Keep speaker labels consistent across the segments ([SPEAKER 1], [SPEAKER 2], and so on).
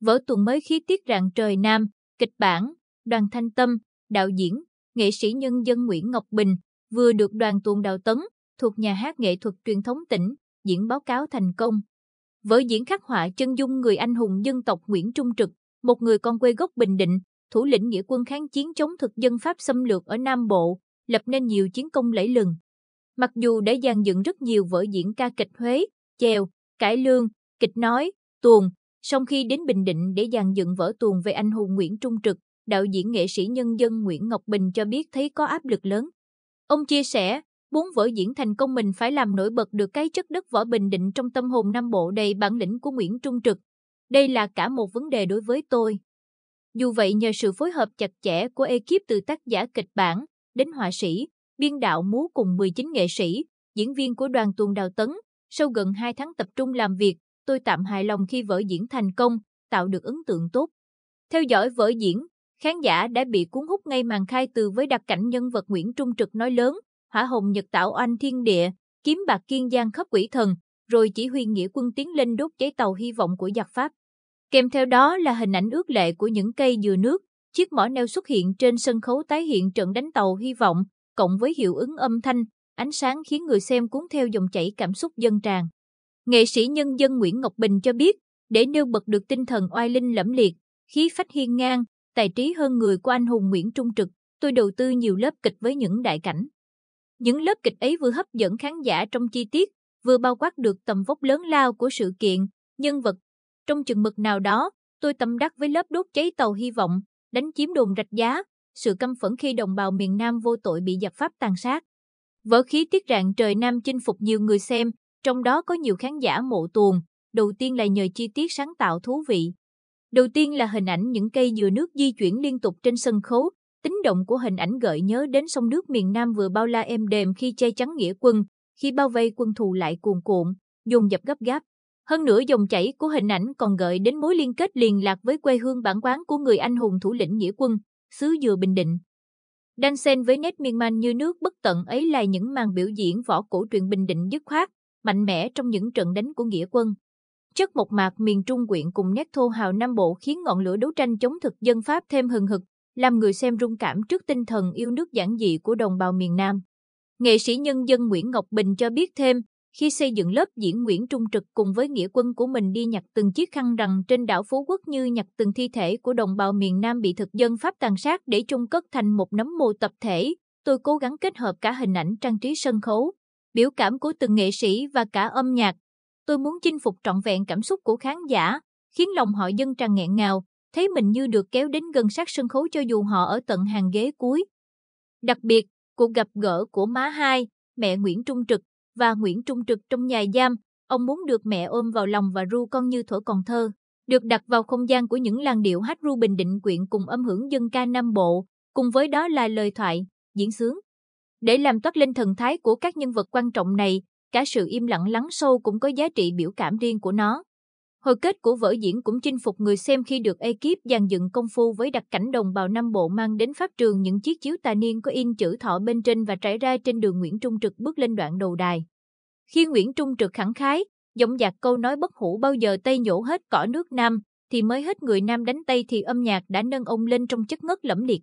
[SPEAKER 1] Vở tuồng mới khí tiết rạng trời Nam, kịch bản, đoàn thanh tâm, đạo diễn, nghệ sĩ nhân dân Nguyễn Ngọc Bình, vừa được đoàn tuồng Đào Tấn, thuộc nhà hát nghệ thuật truyền thống tỉnh, diễn báo cáo thành công. Vở diễn khắc họa chân dung người anh hùng dân tộc Nguyễn Trung Trực, một người con quê gốc Bình Định, thủ lĩnh nghĩa quân kháng chiến chống thực dân Pháp xâm lược ở Nam Bộ, lập nên nhiều chiến công lẫy lừng. Mặc dù đã dàn dựng rất nhiều vở diễn ca kịch Huế, chèo, cải lương, kịch nói, tuồng, song khi đến Bình Định để dàn dựng vở tuồng về anh hùng Nguyễn Trung Trực, đạo diễn nghệ sĩ nhân dân Nguyễn Ngọc Bình cho biết thấy có áp lực lớn. Ông chia sẻ, muốn vở diễn thành công mình phải làm nổi bật được cái chất đất võ Bình Định trong tâm hồn Nam Bộ đầy bản lĩnh của Nguyễn Trung Trực. Đây là cả một vấn đề đối với tôi. Dù vậy nhờ sự phối hợp chặt chẽ của ekip từ tác giả kịch bản đến họa sĩ, biên đạo múa cùng 19 nghệ sĩ, diễn viên của đoàn tuồng Đào Tấn, sau gần 2 tháng tập trung làm việc, tôi tạm hài lòng khi vở diễn thành công, tạo được ấn tượng tốt. Theo dõi vở diễn, khán giả đã bị cuốn hút ngay màn khai từ với đặc cảnh nhân vật Nguyễn Trung Trực nói lớn, hỏa hồng nhật tạo oanh thiên địa, kiếm bạc kiên giang khắp quỷ thần, rồi chỉ huy nghĩa quân tiến lên đốt cháy tàu hy vọng của giặc Pháp. Kèm theo đó là hình ảnh ước lệ của những cây dừa nước, chiếc mỏ neo xuất hiện trên sân khấu tái hiện trận đánh tàu hy vọng, cộng với hiệu ứng âm thanh, ánh sáng khiến người xem cuốn theo dòng chảy cảm xúc dân tràn. Nghệ sĩ nhân dân Nguyễn Ngọc Bình cho biết, để nêu bật được tinh thần oai linh lẫm liệt, khí phách hiên ngang, tài trí hơn người của anh hùng Nguyễn Trung Trực, tôi đầu tư nhiều lớp kịch với những đại cảnh. Những lớp kịch ấy vừa hấp dẫn khán giả trong chi tiết, vừa bao quát được tầm vóc lớn lao của sự kiện, nhân vật. Trong chừng mực nào đó, tôi tâm đắc với lớp đốt cháy tàu hy vọng, đánh chiếm đồn rạch giá, sự căm phẫn khi đồng bào miền Nam vô tội bị giặc Pháp tàn sát. Vở khí tiết rạng trời Nam chinh phục nhiều người xem, trong đó có nhiều khán giả mộ tuồng. Đầu tiên là nhờ chi tiết sáng tạo thú vị. Đầu tiên là hình ảnh những cây dừa nước di chuyển liên tục trên sân khấu, tính động của hình ảnh gợi nhớ đến sông nước miền Nam vừa bao la êm đềm khi che chắn nghĩa quân, khi bao vây quân thù lại cuồn cuộn, dùng dập gấp gáp. Hơn nữa dòng chảy của hình ảnh còn gợi đến mối liên kết liền lạc với quê hương bản quán của người anh hùng thủ lĩnh nghĩa quân, xứ dừa Bình Định. Đan xen với nét miên man như nước bất tận ấy là những màn biểu diễn võ cổ truyền Bình Định dứt khoát, mạnh mẽ trong những trận đánh của nghĩa quân. Chất một mạc miền Trung quyện cùng nét thô hào Nam Bộ khiến ngọn lửa đấu tranh chống thực dân Pháp thêm hừng hực, làm người xem rung cảm trước tinh thần yêu nước giản dị của đồng bào miền Nam. Nghệ sĩ nhân dân Nguyễn Ngọc Bình cho biết thêm, khi xây dựng lớp diễn Nguyễn Trung Trực cùng với nghĩa quân của mình đi nhặt từng chiếc khăn rằng trên đảo Phú Quốc như nhặt từng thi thể của đồng bào miền Nam bị thực dân Pháp tàn sát để chung cất thành một nấm mồ tập thể, tôi cố gắng kết hợp cả hình ảnh trang trí sân khấu, biểu cảm của từng nghệ sĩ và cả âm nhạc. Tôi muốn chinh phục trọn vẹn cảm xúc của khán giả, khiến lòng họ dân tràn nghẹn ngào, thấy mình như được kéo đến gần sát sân khấu cho dù họ ở tận hàng ghế cuối. Đặc biệt, cuộc gặp gỡ của má hai, mẹ Nguyễn Trung Trực và Nguyễn Trung Trực trong nhà giam, ông muốn được mẹ ôm vào lòng và ru con như thuở còn thơ, được đặt vào không gian của những làn điệu hát ru bình định quyện cùng âm hưởng dân ca Nam Bộ, cùng với đó là lời thoại, diễn sướng. Để làm toát lên thần thái của các nhân vật quan trọng này, cả sự im lặng lắng sâu cũng có giá trị biểu cảm riêng của nó. Hồi kết của vở diễn cũng chinh phục người xem khi được ekip dàn dựng công phu với đặc cảnh đồng bào Nam Bộ mang đến pháp trường những chiếc chiếu tà niên có in chữ thọ bên trên và trải ra trên đường Nguyễn Trung Trực bước lên đoạn đầu đài. Khi Nguyễn Trung Trực khẳng khái, giọng dạc câu nói bất hủ bao giờ Tây nhổ hết cỏ nước Nam, thì mới hết người Nam đánh Tây thì âm nhạc đã nâng ông lên trong chất ngất lẫm liệt.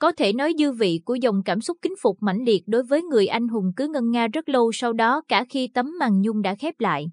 [SPEAKER 1] Có thể nói dư vị của dòng cảm xúc kính phục mãnh liệt đối với người anh hùng cứ ngân nga rất lâu sau đó cả khi tấm màn nhung đã khép lại.